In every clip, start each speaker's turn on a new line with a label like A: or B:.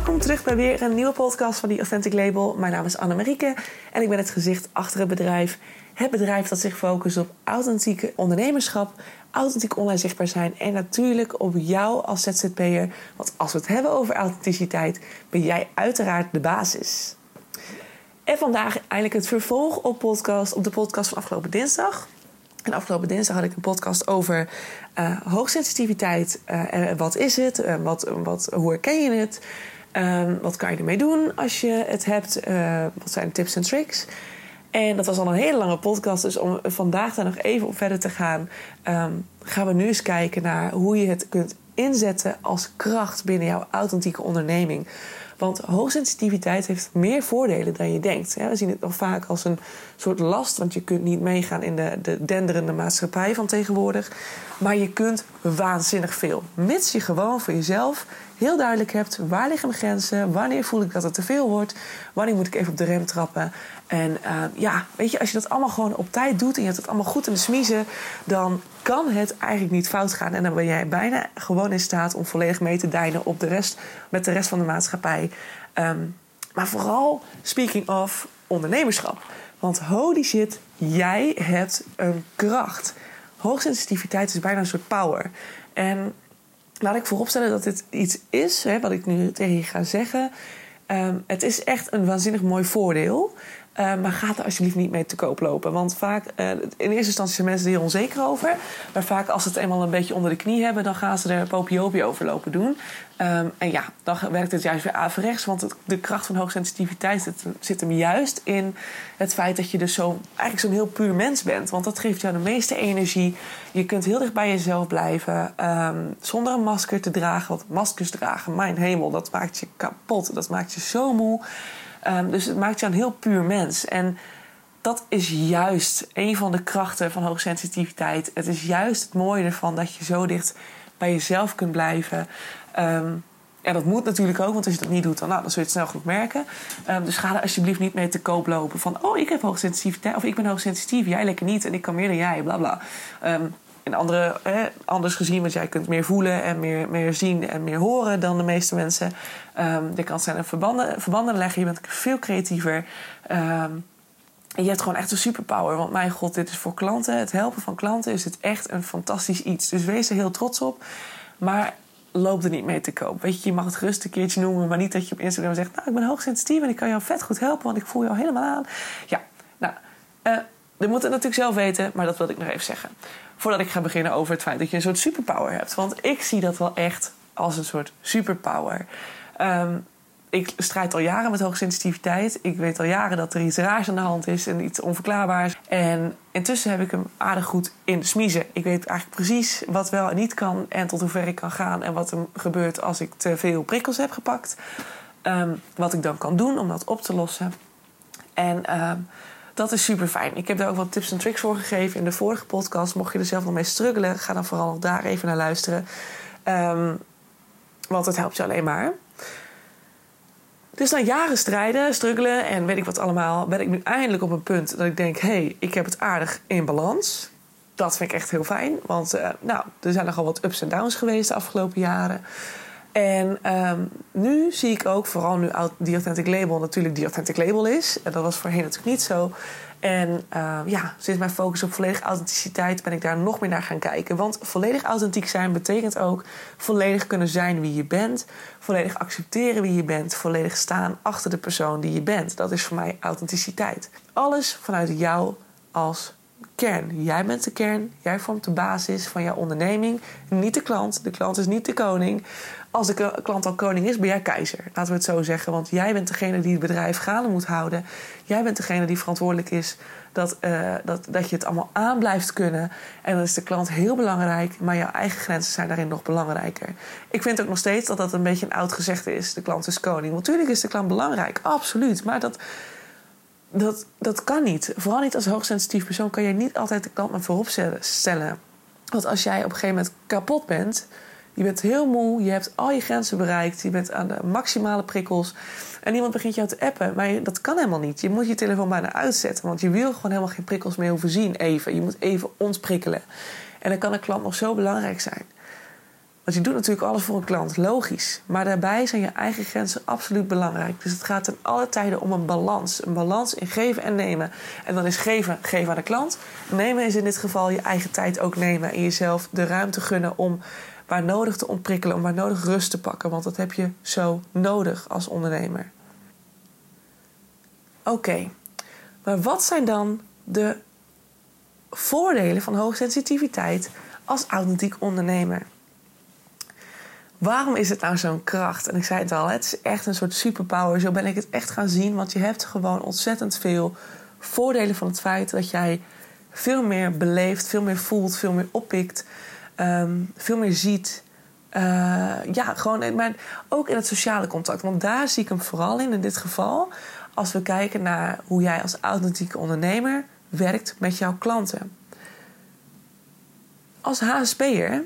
A: Welkom terug bij weer een nieuwe podcast van die Authentic Label. Mijn naam is Anne-Marieke en ik ben het gezicht achter het bedrijf. Het bedrijf dat zich focust op authentieke ondernemerschap, authentiek online zichtbaar zijn en natuurlijk op jou als ZZP'er. Want als we het hebben over authenticiteit, ben jij uiteraard de basis. En vandaag eigenlijk het vervolg op, podcast, op de podcast van afgelopen dinsdag. En afgelopen dinsdag had ik een podcast over uh, hoogsensitiviteit. Uh, wat is het? Uh, wat, wat, hoe herken je het? Ehm, wat kan je ermee doen als je het hebt? wat zijn tips en tricks? En dat was al een hele lange podcast. Dus om vandaag daar nog even op verder te gaan, um, gaan we nu eens kijken naar hoe je het kunt inzetten als kracht binnen jouw authentieke onderneming. Want hoogsensitiviteit heeft meer voordelen dan je denkt. We zien het nog vaak als een soort last, want je kunt niet meegaan in de, de denderende maatschappij van tegenwoordig. Maar je kunt waanzinnig veel. Mits je gewoon voor jezelf heel duidelijk hebt waar liggen mijn grenzen, wanneer voel ik dat het te veel wordt, wanneer moet ik even op de rem trappen. En uh, ja, weet je, als je dat allemaal gewoon op tijd doet en je hebt het allemaal goed in de smiezen, dan kan het eigenlijk niet fout gaan. En dan ben jij bijna gewoon in staat om volledig mee te deinen op de rest, met de rest van de maatschappij. Um, maar vooral, speaking of ondernemerschap. Want holy shit, jij hebt een kracht. Hoogsensitiviteit is bijna een soort power. En laat ik vooropstellen dat dit iets is, hè, wat ik nu tegen je ga zeggen. Um, het is echt een waanzinnig mooi voordeel. Uh, maar ga er alsjeblieft niet mee te koop lopen. Want vaak, uh, in eerste instantie zijn mensen er onzeker over. Maar vaak als ze het eenmaal een beetje onder de knie hebben... dan gaan ze er popiopie over lopen doen. Um, en ja, dan werkt het juist weer averechts. Want de kracht van hoogsensitiviteit zit, zit hem juist in het feit... dat je dus zo, eigenlijk zo'n heel puur mens bent. Want dat geeft jou de meeste energie. Je kunt heel dicht bij jezelf blijven. Um, zonder een masker te dragen. Want maskers dragen, mijn hemel, dat maakt je kapot. Dat maakt je zo moe... Um, dus het maakt je een heel puur mens. En dat is juist een van de krachten van hoogsensitiviteit. Het is juist het mooie ervan dat je zo dicht bij jezelf kunt blijven. Um, ja, dat moet natuurlijk ook, want als je dat niet doet, dan, nou, dan zul je het snel goed merken. Um, dus ga er alsjeblieft niet mee te koop lopen van... oh, ik heb hoogsensitiviteit, of ik ben hoogsensitief, jij lekker niet... en ik kan meer dan jij, bla bla. In andere, anders gezien, want jij kunt meer voelen en meer, meer zien en meer horen dan de meeste mensen. Um, je kan zijn verbanden, verbanden leggen, je bent veel creatiever. En je hebt gewoon echt een superpower. Want mijn god, dit is voor klanten, het helpen van klanten, is het echt een fantastisch iets. Dus wees er heel trots op. Maar loop er niet mee te koop. Weet je, je mag het gerust een keertje noemen, maar niet dat je op Instagram zegt: Nou, ik ben hoogsensitief en ik kan jou vet goed helpen, want ik voel jou helemaal aan. Ja, nou, uh, je moet het natuurlijk zelf weten, maar dat wil ik nog even zeggen voordat ik ga beginnen over het feit dat je een soort superpower hebt. Want ik zie dat wel echt als een soort superpower. Um, ik strijd al jaren met hoogsensitiviteit. Ik weet al jaren dat er iets raars aan de hand is en iets onverklaarbaars. En intussen heb ik hem aardig goed in de smiezen. Ik weet eigenlijk precies wat wel en niet kan en tot hoever ik kan gaan en wat er gebeurt als ik te veel prikkels heb gepakt. Um, wat ik dan kan doen om dat op te lossen. En um, dat is super fijn. Ik heb daar ook wat tips en tricks voor gegeven in de vorige podcast. Mocht je er zelf nog mee struggelen, ga dan vooral daar even naar luisteren. Um, want het helpt je alleen maar. Dus na jaren strijden, struggelen en weet ik wat allemaal, ben ik nu eindelijk op een punt dat ik denk: hé, hey, ik heb het aardig in balans. Dat vind ik echt heel fijn. Want uh, nou, er zijn nogal wat ups en downs geweest de afgelopen jaren. En um, nu zie ik ook, vooral nu die Authentic Label natuurlijk die Authentic Label is. En dat was voorheen natuurlijk niet zo. En uh, ja, sinds mijn focus op volledige authenticiteit ben ik daar nog meer naar gaan kijken. Want volledig authentiek zijn betekent ook volledig kunnen zijn wie je bent. Volledig accepteren wie je bent. Volledig staan achter de persoon die je bent. Dat is voor mij authenticiteit. Alles vanuit jou als kern. Jij bent de kern. Jij vormt de basis van jouw onderneming. Niet de klant. De klant is niet de koning als de klant al koning is, ben jij keizer. Laten we het zo zeggen. Want jij bent degene die het bedrijf gaande moet houden. Jij bent degene die verantwoordelijk is dat, uh, dat, dat je het allemaal aan blijft kunnen. En dan is de klant heel belangrijk, maar jouw eigen grenzen zijn daarin nog belangrijker. Ik vind ook nog steeds dat dat een beetje een oud gezegde is: de klant is koning. Natuurlijk is de klant belangrijk, absoluut. Maar dat, dat, dat kan niet. Vooral niet als hoogsensitief persoon kan je niet altijd de klant maar voorop stellen. Want als jij op een gegeven moment kapot bent je bent heel moe, je hebt al je grenzen bereikt, je bent aan de maximale prikkels. En iemand begint jou te appen, maar dat kan helemaal niet. Je moet je telefoon bijna uitzetten, want je wil gewoon helemaal geen prikkels meer hoeven zien. Even. Je moet even ons prikkelen. En dan kan een klant nog zo belangrijk zijn. Want je doet natuurlijk alles voor een klant, logisch. Maar daarbij zijn je eigen grenzen absoluut belangrijk. Dus het gaat ten alle tijden om een balans. Een balans in geven en nemen. En dan is geven, geven aan de klant. Nemen is in dit geval je eigen tijd ook nemen. En jezelf de ruimte gunnen om waar nodig te ontprikkelen. Om waar nodig rust te pakken. Want dat heb je zo nodig als ondernemer. Oké, maar wat zijn dan de voordelen van hoogsensitiviteit als authentiek ondernemer? Waarom is het nou zo'n kracht? En ik zei het al, het is echt een soort superpower. Zo ben ik het echt gaan zien. Want je hebt gewoon ontzettend veel voordelen van het feit dat jij veel meer beleeft, veel meer voelt, veel meer oppikt, ehm, veel meer ziet. Uh, ja, gewoon, maar ook in het sociale contact. Want daar zie ik hem vooral in, in dit geval. Als we kijken naar hoe jij als authentieke ondernemer werkt met jouw klanten. Als HSP'er eh,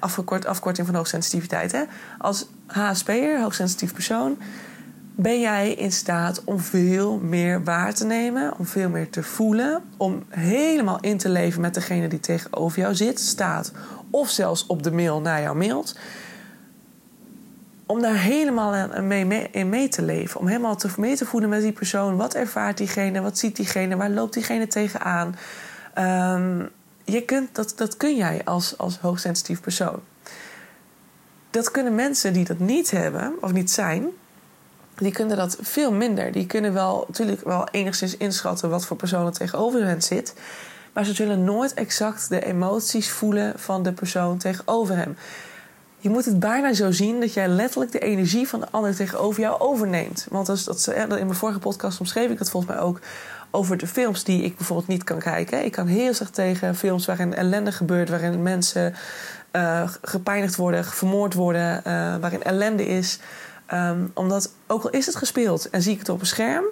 A: afgekort, afkorting van hoogsensitiviteit. Hè? Als HSP'er, hoogsensitief persoon, ben jij in staat om veel meer waar te nemen, om veel meer te voelen, om helemaal in te leven met degene die tegenover jou zit, staat, of zelfs op de mail naar jou mailt. Om daar helemaal mee, in mee te leven. Om helemaal te, mee te voelen met die persoon. Wat ervaart diegene? Wat ziet diegene? Waar loopt diegene tegenaan? Um, je kunt, dat, dat kun jij als, als hoogsensitief persoon. Dat kunnen mensen die dat niet hebben of niet zijn, die kunnen dat veel minder. Die kunnen wel natuurlijk wel enigszins inschatten wat voor persoon er tegenover hen zit. Maar ze zullen nooit exact de emoties voelen van de persoon tegenover hem. Je moet het bijna zo zien dat jij letterlijk de energie van de ander tegenover jou overneemt. Want dat, dat, in mijn vorige podcast omschreef ik het volgens mij ook over de films die ik bijvoorbeeld niet kan kijken. Ik kan heel slecht tegen films waarin ellende gebeurt, waarin mensen uh, gepijnigd worden, vermoord worden, uh, waarin ellende is. Um, omdat, ook al is het gespeeld en zie ik het op een scherm,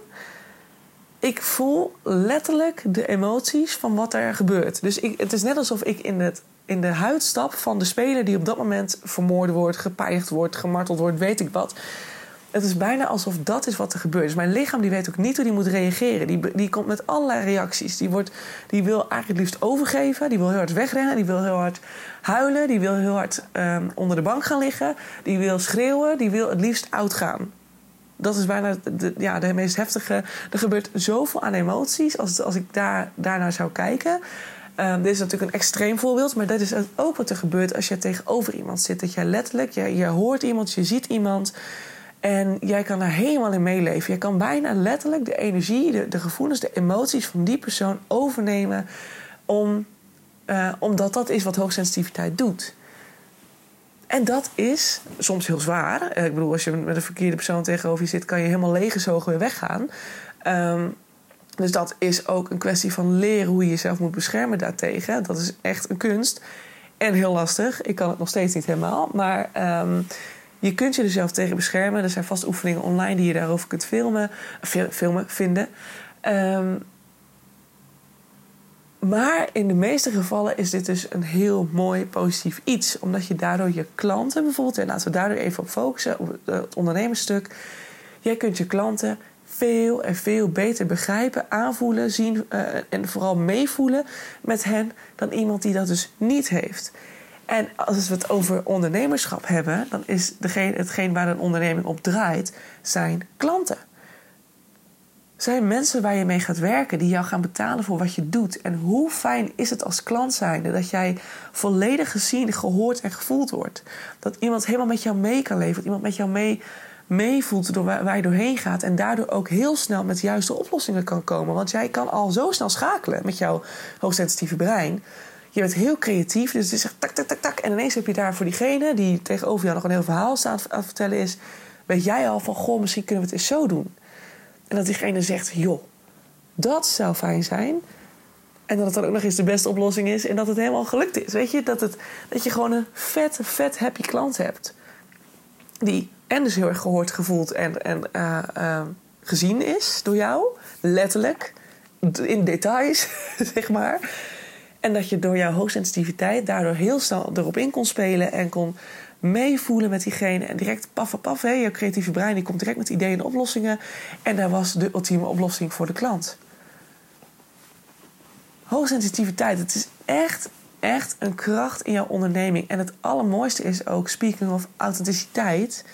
A: ik voel letterlijk de emoties van wat er gebeurt. Dus ik, het is net alsof ik in, het, in de huid stap van de speler die op dat moment vermoord wordt, gepijnigd wordt, gemarteld wordt, weet ik wat het is bijna alsof dat is wat er gebeurt. Dus mijn lichaam die weet ook niet hoe die moet reageren. Die, die komt met allerlei reacties. Die, wordt, die wil eigenlijk het liefst overgeven. Die wil heel hard wegrennen. Die wil heel hard huilen. Die wil heel hard um, onder de bank gaan liggen. Die wil schreeuwen. Die wil het liefst uitgaan. Dat is bijna de, ja, de meest heftige. Er gebeurt zoveel aan emoties als, als ik daar, daarnaar zou kijken. Um, dit is natuurlijk een extreem voorbeeld, maar dat is ook wat er gebeurt als je tegenover iemand zit. Dat jij letterlijk, je, hoort iemand, je ziet iemand. En jij kan daar helemaal in meeleven. Je kan bijna letterlijk de energie, de, de gevoelens, de emoties van die persoon overnemen. Om, uh, omdat dat is wat hoogsensitiviteit doet. En dat is soms heel zwaar. Eh, ik bedoel, als je met een verkeerde persoon tegenover je zit, kan je helemaal leeggezogen weer weggaan. Um, dus dat is ook een kwestie van leren hoe je jezelf moet beschermen daartegen. Dat is echt een kunst. En heel lastig. Ik kan het nog steeds niet helemaal. Maar um, je kunt je er zelf tegen beschermen. Er zijn vast oefeningen online die je daarover kunt filmen, filmen vinden. Um, maar in de meeste gevallen is dit dus een heel mooi positief iets. Omdat je daardoor je klanten bijvoorbeeld, en laten we daardoor even op focussen, op het ondernemersstuk. Jij kunt je klanten veel en veel beter begrijpen, aanvoelen, zien uh, en vooral meevoelen met hen dan iemand die dat dus niet heeft. En als we het over ondernemerschap hebben, dan is degene, hetgeen waar een onderneming op draait, zijn klanten. Zijn mensen waar je mee gaat werken, die jou gaan betalen voor wat je doet. En hoe fijn is het als klant zijnde dat jij volledig gezien, gehoord en gevoeld wordt. Dat iemand helemaal met jou mee kan leven, dat iemand met jou mee meevoelt door waar, je doorheen gaat. En daardoor ook heel snel met de juiste oplossingen kan komen. Want jij kan al zo snel schakelen met jouw hoogsensitieve brein je bent heel creatief, dus het is echt tak, tak, tak, tak. En ineens heb je daar voor diegene die tegenover jou nog een heel verhaal staat aan het vertellen is... weet jij al van, goh, misschien kunnen we het eens zo doen. En dat diegene zegt, joh, dat zou fijn zijn. En dat het dan ook nog eens de beste oplossing is en dat het helemaal gelukt is. Weet je, dat, het, dat je gewoon een vet, vet happy klant hebt. Die en dus heel erg gehoord, gevoeld en, en uh, uh, gezien is door jou. Letterlijk. In details, zeg maar. En dat je door jouw hoogsensitiviteit daardoor heel snel erop in kon spelen en kon meevoelen met diegene. En direct paf, paf, hè, je creatieve brein die komt direct met ideeën en oplossingen. En daar was de ultieme oplossing voor de klant. Hoogsensitiviteit, het is echt echt een kracht in jouw onderneming. En het allermooiste is ook, speaking of authenticiteit.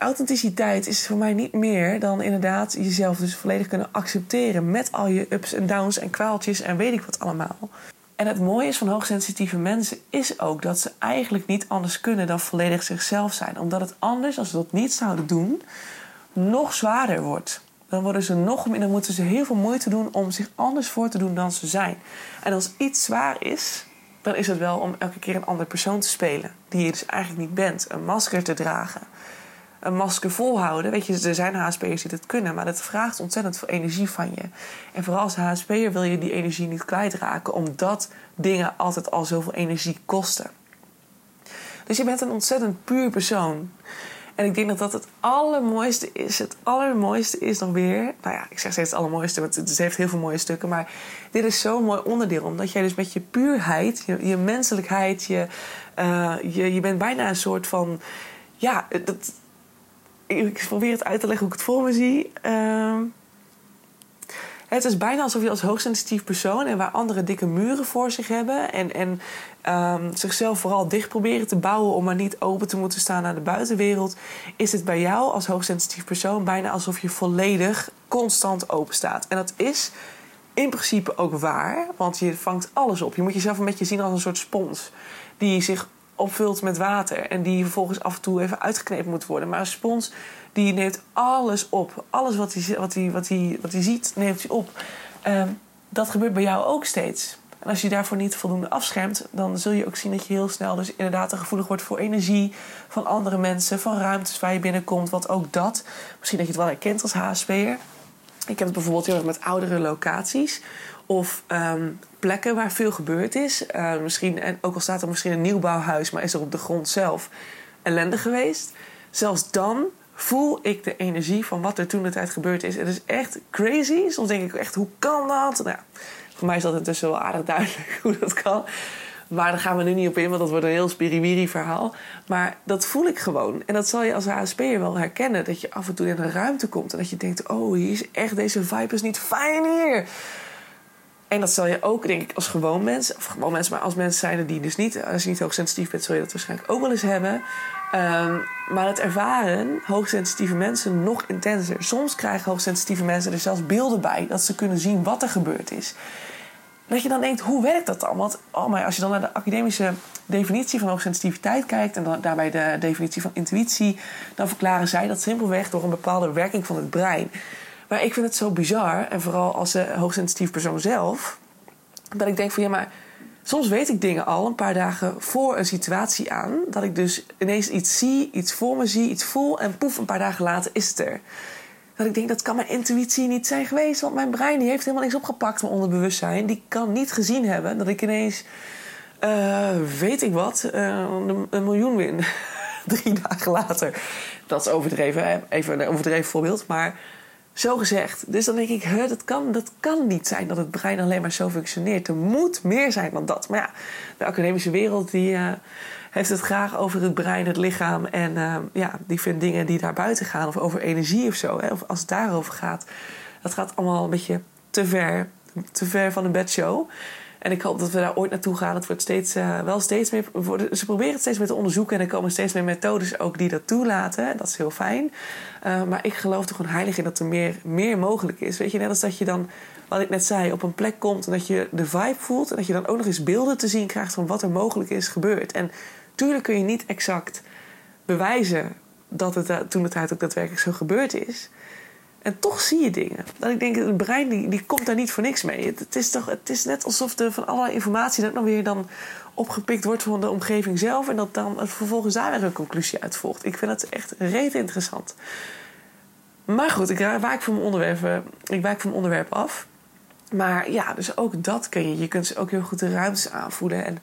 A: Authenticiteit is voor mij niet meer dan inderdaad jezelf dus volledig kunnen accepteren. Met al je ups en downs en kwaaltjes en weet ik wat allemaal. En het mooie is van hoogsensitieve mensen is ook dat ze eigenlijk niet anders kunnen dan volledig zichzelf zijn. Omdat het anders, als ze dat niet zouden doen, nog zwaarder wordt. Dan worden ze nog dan moeten ze heel veel moeite doen om zich anders voor te doen dan ze zijn. En als iets zwaar is, dan is het wel om elke keer een andere persoon te spelen. Die je dus eigenlijk niet bent. Een masker te dragen. Een masker volhouden. Weet je, er zijn HSP'ers die dat kunnen, maar dat vraagt ontzettend veel energie van je. En vooral als HSP'er wil je die energie niet kwijtraken, omdat dingen altijd al zoveel energie kosten. Dus je bent een ontzettend puur persoon. En ik denk dat dat het allermooiste is. Het allermooiste is nog weer. Nou ja, ik zeg steeds het allermooiste, want het heeft heel veel mooie stukken. Maar dit is zo'n mooi onderdeel. Omdat jij dus met je puurheid, je, je menselijkheid, je, uh, je, je bent bijna een soort van. Ja, dat, ik probeer het uit te leggen hoe ik het voor me zie. Uh, het is bijna alsof je als hoogsensitief persoon en waar anderen dikke muren voor zich hebben en, en um, zichzelf vooral dicht proberen te bouwen om maar niet open te moeten staan naar de buitenwereld, is het bij jou als hoogsensitief persoon bijna alsof je volledig constant open staat. En dat is in principe ook waar, want je vangt alles op. Je moet jezelf een beetje zien als een soort spons die zich opvult met water en die vervolgens af en toe even uitgeknepen moet worden. Maar een spons die neemt alles op. Alles wat hij, wat hij, wat hij, wat hij ziet, neemt hij op. Um, dat gebeurt bij jou ook steeds. En als je daarvoor niet voldoende afschermt, dan zul je ook zien dat je heel snel dus inderdaad gevoelig wordt voor energie van andere mensen, van ruimtes waar je binnenkomt. Want ook dat, misschien dat je het wel herkent als HSP'er. Ik heb het bijvoorbeeld heel erg met oudere locaties of um, plekken waar veel gebeurd is. Uh, misschien, en ook al staat er misschien een nieuwbouwhuis, maar is er op de grond zelf ellende geweest. Zelfs dan voel ik de energie van wat er toen de tijd gebeurd is. Het is echt crazy. Soms denk ik echt, hoe kan dat? Nou, voor mij is dat intussen wel aardig duidelijk hoe dat kan. Maar daar gaan we nu niet op in, want dat wordt een heel spiriwiri verhaal. Maar dat voel ik gewoon. En dat zal je als HSP'er wel herkennen. Dat je af en toe in een ruimte komt en dat je denkt... oh, hier is echt, deze vibe is niet fijn hier. En dat zal je ook, denk ik, als gewoon mens... of gewoon mensen, maar als mensen zijn die dus niet... als je niet hoogsensitief bent, zul je dat waarschijnlijk ook wel eens hebben... Um, maar het ervaren hoogsensitieve mensen nog intenser. Soms krijgen hoogsensitieve mensen er zelfs beelden bij dat ze kunnen zien wat er gebeurd is. Dat je dan denkt, hoe werkt dat dan? Want oh, als je dan naar de academische definitie van hoogsensitiviteit kijkt en dan daarbij de definitie van intuïtie, dan verklaren zij dat simpelweg door een bepaalde werking van het brein. Maar ik vind het zo bizar, en vooral als een hoogsensitief persoon zelf, dat ik denk van ja, maar Soms weet ik dingen al een paar dagen voor een situatie aan. Dat ik dus ineens iets zie, iets voor me zie, iets voel. En poef, een paar dagen later is het er. Dat ik denk, dat kan mijn intuïtie niet zijn geweest. Want mijn brein die heeft helemaal niks opgepakt, mijn onderbewustzijn. Die kan niet gezien hebben dat ik ineens, uh, weet ik wat, uh, een, een, miljoen win. Drie dagen later. Dat is overdreven, even een overdreven voorbeeld. Maar zo gezegd. Dus dan denk ik, huh, dat, kan, dat kan niet zijn dat het brein alleen maar zo functioneert. Er moet meer zijn dan dat. Maar ja, de academische wereld die, uh, heeft het graag over het brein, het lichaam. En uh, ja, die vindt dingen die daar buiten gaan. Of over energie of zo. Hè, of als het daarover gaat. Dat gaat allemaal een beetje te ver. Te ver van een bedshow. En ik hoop dat we daar ooit naartoe gaan. Het wordt steeds, uh, wel steeds meer. Ze proberen het steeds meer te onderzoeken. En er komen steeds meer methodes ook die dat toelaten. Dat is heel fijn. Uh, maar ik geloof er gewoon heilig in dat er meer, meer mogelijk is. Weet je, net als dat je dan, wat ik net zei, op een plek komt en dat je de vibe voelt. En dat je dan ook nog eens beelden te zien krijgt van wat er mogelijk is gebeurd. En tuurlijk kun je niet exact bewijzen dat het uh, toen de tijd ook daadwerkelijk zo gebeurd is. En toch zie je dingen. Dat ik denk, het brein die, die komt daar niet voor niks mee. Het, is toch, het is net alsof er van allerlei informatie dat nog weer dan opgepikt wordt van de omgeving zelf. En dat dan vervolgens daar weer een conclusie uit volgt. Ik vind het echt reet interessant. Maar goed, ik wijk van mijn onderwerp, ik wijk van mijn onderwerp af. Maar ja, dus ook dat kun je. Je kunt ze ook heel goed de ruimtes aanvoelen. En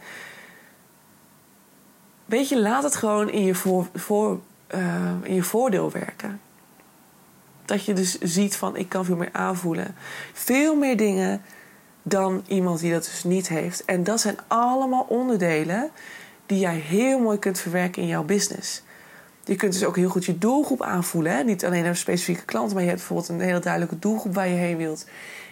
A: weet je, laat het gewoon in je, voor, voor, uh, in je voordeel werken dat je dus ziet van ik kan veel meer aanvoelen. Veel meer dingen dan iemand die dat dus niet heeft. En dat zijn allemaal onderdelen die jij heel mooi kunt verwerken in jouw business. Je kunt dus ook heel goed je doelgroep aanvoelen. Hè? Niet alleen een specifieke klant, maar je hebt bijvoorbeeld een hele duidelijke doelgroep waar je heen wilt.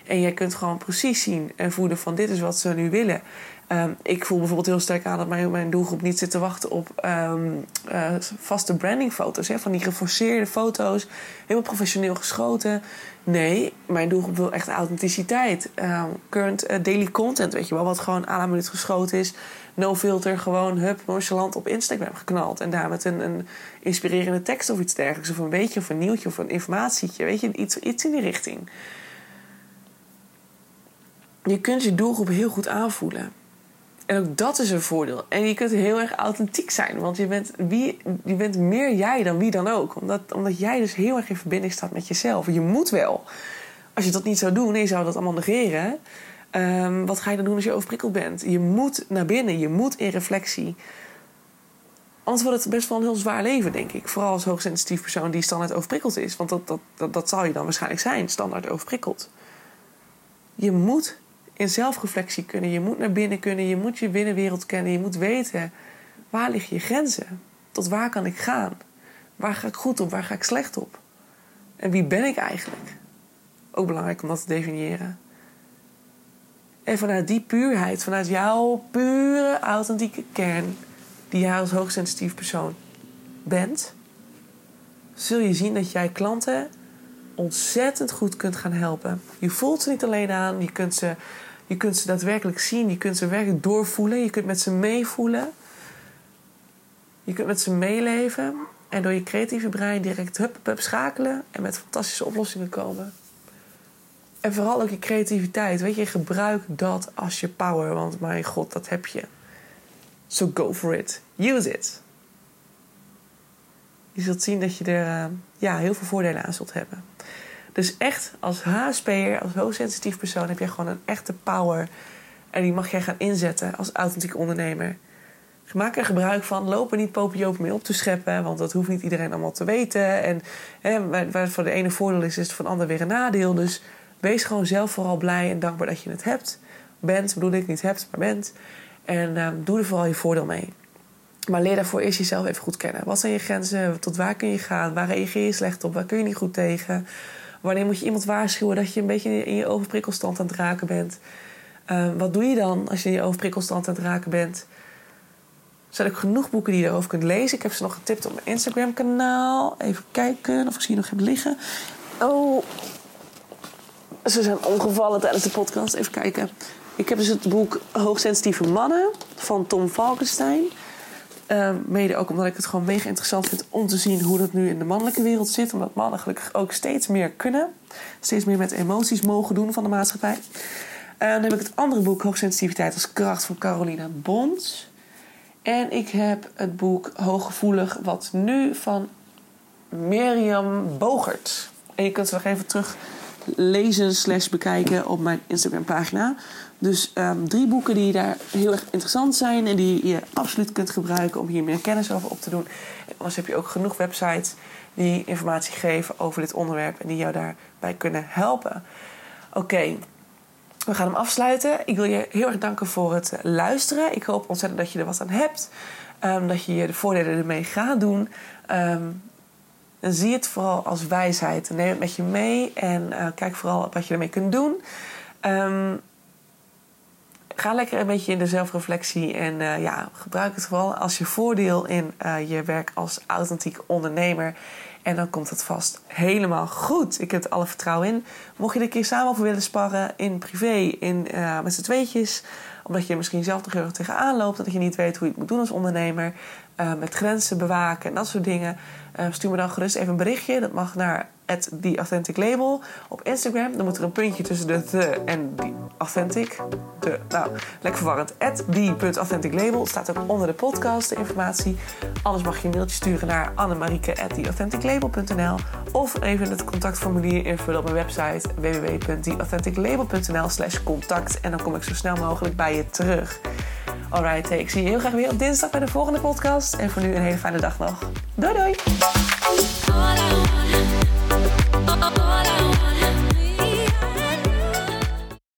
A: En jij kunt gewoon precies zien en voelen van dit is wat ze nu willen. Ehm, ik voel bijvoorbeeld heel sterk aan dat mijn, mijn doelgroep niet zit te wachten op um, uh, vaste brandingfoto's. Hè? Van die geforceerde foto's, helemaal professioneel geschoten. Nee, mijn doelgroep wil echt authenticiteit. Um, current uh, daily content, weet je wel, wat gewoon à la minuut geschoten is. No filter, gewoon hup, nonchalant op Instagram geknald. En daar met een, een inspirerende tekst of iets dergelijks. Of een beetje, of een nieuwtje, of een informatietje. Weet je, iets, iets in die richting. Je kunt je doelgroep heel goed aanvoelen. En ook dat is een voordeel. En je kunt heel erg authentiek zijn. Want je bent, wie, je bent meer jij dan wie dan ook. Omdat, omdat jij dus heel erg in verbinding staat met jezelf. Je moet wel. Als je dat niet zou doen en je zou dat allemaal negeren... Um, wat ga je dan doen als je overprikkeld bent? Je moet naar binnen. Je moet in reflectie. Anders wordt het best wel een heel zwaar leven, denk ik. Vooral als hoogsensitief persoon die standaard overprikkeld is. Want dat, dat, dat, dat zal je dan waarschijnlijk zijn, standaard overprikkeld. Je moet in zelfreflectie kunnen. Je moet naar binnen kunnen. Je moet je binnenwereld kennen. Je moet weten waar liggen je grenzen. Tot waar kan ik gaan? Waar ga ik goed op? Waar ga ik slecht op? En wie ben ik eigenlijk? Ook belangrijk om dat te definiëren. En vanuit die puurheid, vanuit jouw pure authentieke kern, die jij als hoogsensitief persoon bent, zul je zien dat jij klanten ontzettend goed kunt gaan helpen. Je voelt ze niet alleen aan, je kunt ze, je kunt ze daadwerkelijk zien, je kunt ze werkelijk doorvoelen, je kunt met ze meevoelen. Je kunt met ze meeleven en door je creatieve brein direct hup, hup schakelen en met fantastische oplossingen komen. En vooral ook je creativiteit. Weet je, gebruik dat als je power, want mijn god, dat heb je. So go for it. Use it. Je zult zien dat je er uh, ja, heel veel voordelen aan zult hebben. Dus echt, als HSP'er, als hoogsensitief persoon, heb jij gewoon een echte power. En die mag jij gaan inzetten als authentiek ondernemer. Maak er gebruik van. Loop er niet popiopen mee op te scheppen. Want dat hoeft niet iedereen allemaal te weten. En hè, waar het voor de ene voordeel is, is het voor de ander weer een nadeel. Dus wees gewoon zelf vooral blij en dankbaar dat je het hebt. Bent, bedoel ik niet hebt, maar bent. En um, doe er vooral je voordeel mee. Maar leer daarvoor eerst jezelf even goed kennen. Wat zijn je grenzen? Tot waar kun je gaan? Waar reageer je slecht op? Waar kun je niet goed tegen? Wanneer moet je iemand waarschuwen dat je een beetje in je overprikkelstand aan het raken bent? Um, wat doe je dan als je in je overprikkelstand aan het raken bent? Er zijn ook genoeg boeken die je erover kunt lezen. Ik heb ze nog getipt op mijn Instagram-kanaal. Even kijken of ik ze hier nog heb liggen. Oh, ze zijn omgevallen tijdens de podcast. Even kijken. Ik heb dus het boek Hoogsensitieve Mannen van Tom Falkenstein. Uh, mede ook omdat ik het gewoon mega interessant vind om te zien hoe dat nu in de mannelijke wereld zit. Omdat mannen gelukkig ook steeds meer kunnen. Steeds meer met emoties mogen doen van de maatschappij. Dan heb ik het andere boek Hoogsensitiviteit als kracht van Carolina Bond. En ik heb het boek Hooggevoelig, wat nu van Mirjam Bogert. En je kunt ze nog even terug lezen slash bekijken op mijn Instagram pagina. Dus um, drie boeken die daar heel erg interessant zijn en die je absoluut kunt gebruiken om hier meer kennis over op te doen. En anders heb je ook genoeg websites die informatie geven over dit onderwerp en die jou daarbij kunnen helpen. Oké, we gaan hem afsluiten. Ik wil je heel erg danken voor het luisteren. Ik hoop ontzettend dat je er wat aan hebt. Um, dat je de voordelen ermee gaat doen. Um, zie het vooral als wijsheid. Neem het met je mee en uh, kijk vooral wat je ermee kunt doen. Um, ga lekker een beetje in de zelfreflectie en uh, ja, gebruik het vooral als je voordeel in uh, je werk als authentiek ondernemer. En dan komt het vast helemaal goed. Ik heb er alle vertrouwen in. Mocht je er een keer samen over willen sparren, in privé, in, met z'n tweetjes, omdat je misschien zelf nog heel erg tegenaan loopt, dat je niet weet hoe je het moet doen als ondernemer, uh, met grenzen bewaken en dat soort dingen, uh, stuur me dan gerust even een berichtje. Dat mag naar The Authentic Label op Instagram. Dan moet er een puntje tussen de the en die authentic. De, nou, lekker verwarrend. At Label staat ook onder de podcast de informatie. Anders mag je een mailtje sturen naar annemarieke at theauthenticlabel.nl of even het contactformulier invullen op mijn website www.theauthenticlabel.nl slash contact. En dan kom ik zo snel mogelijk bij je terug. Alright, ik zie je heel graag weer op dinsdag bij de volgende podcast. En voor nu een hele fijne dag nog. Doei doei!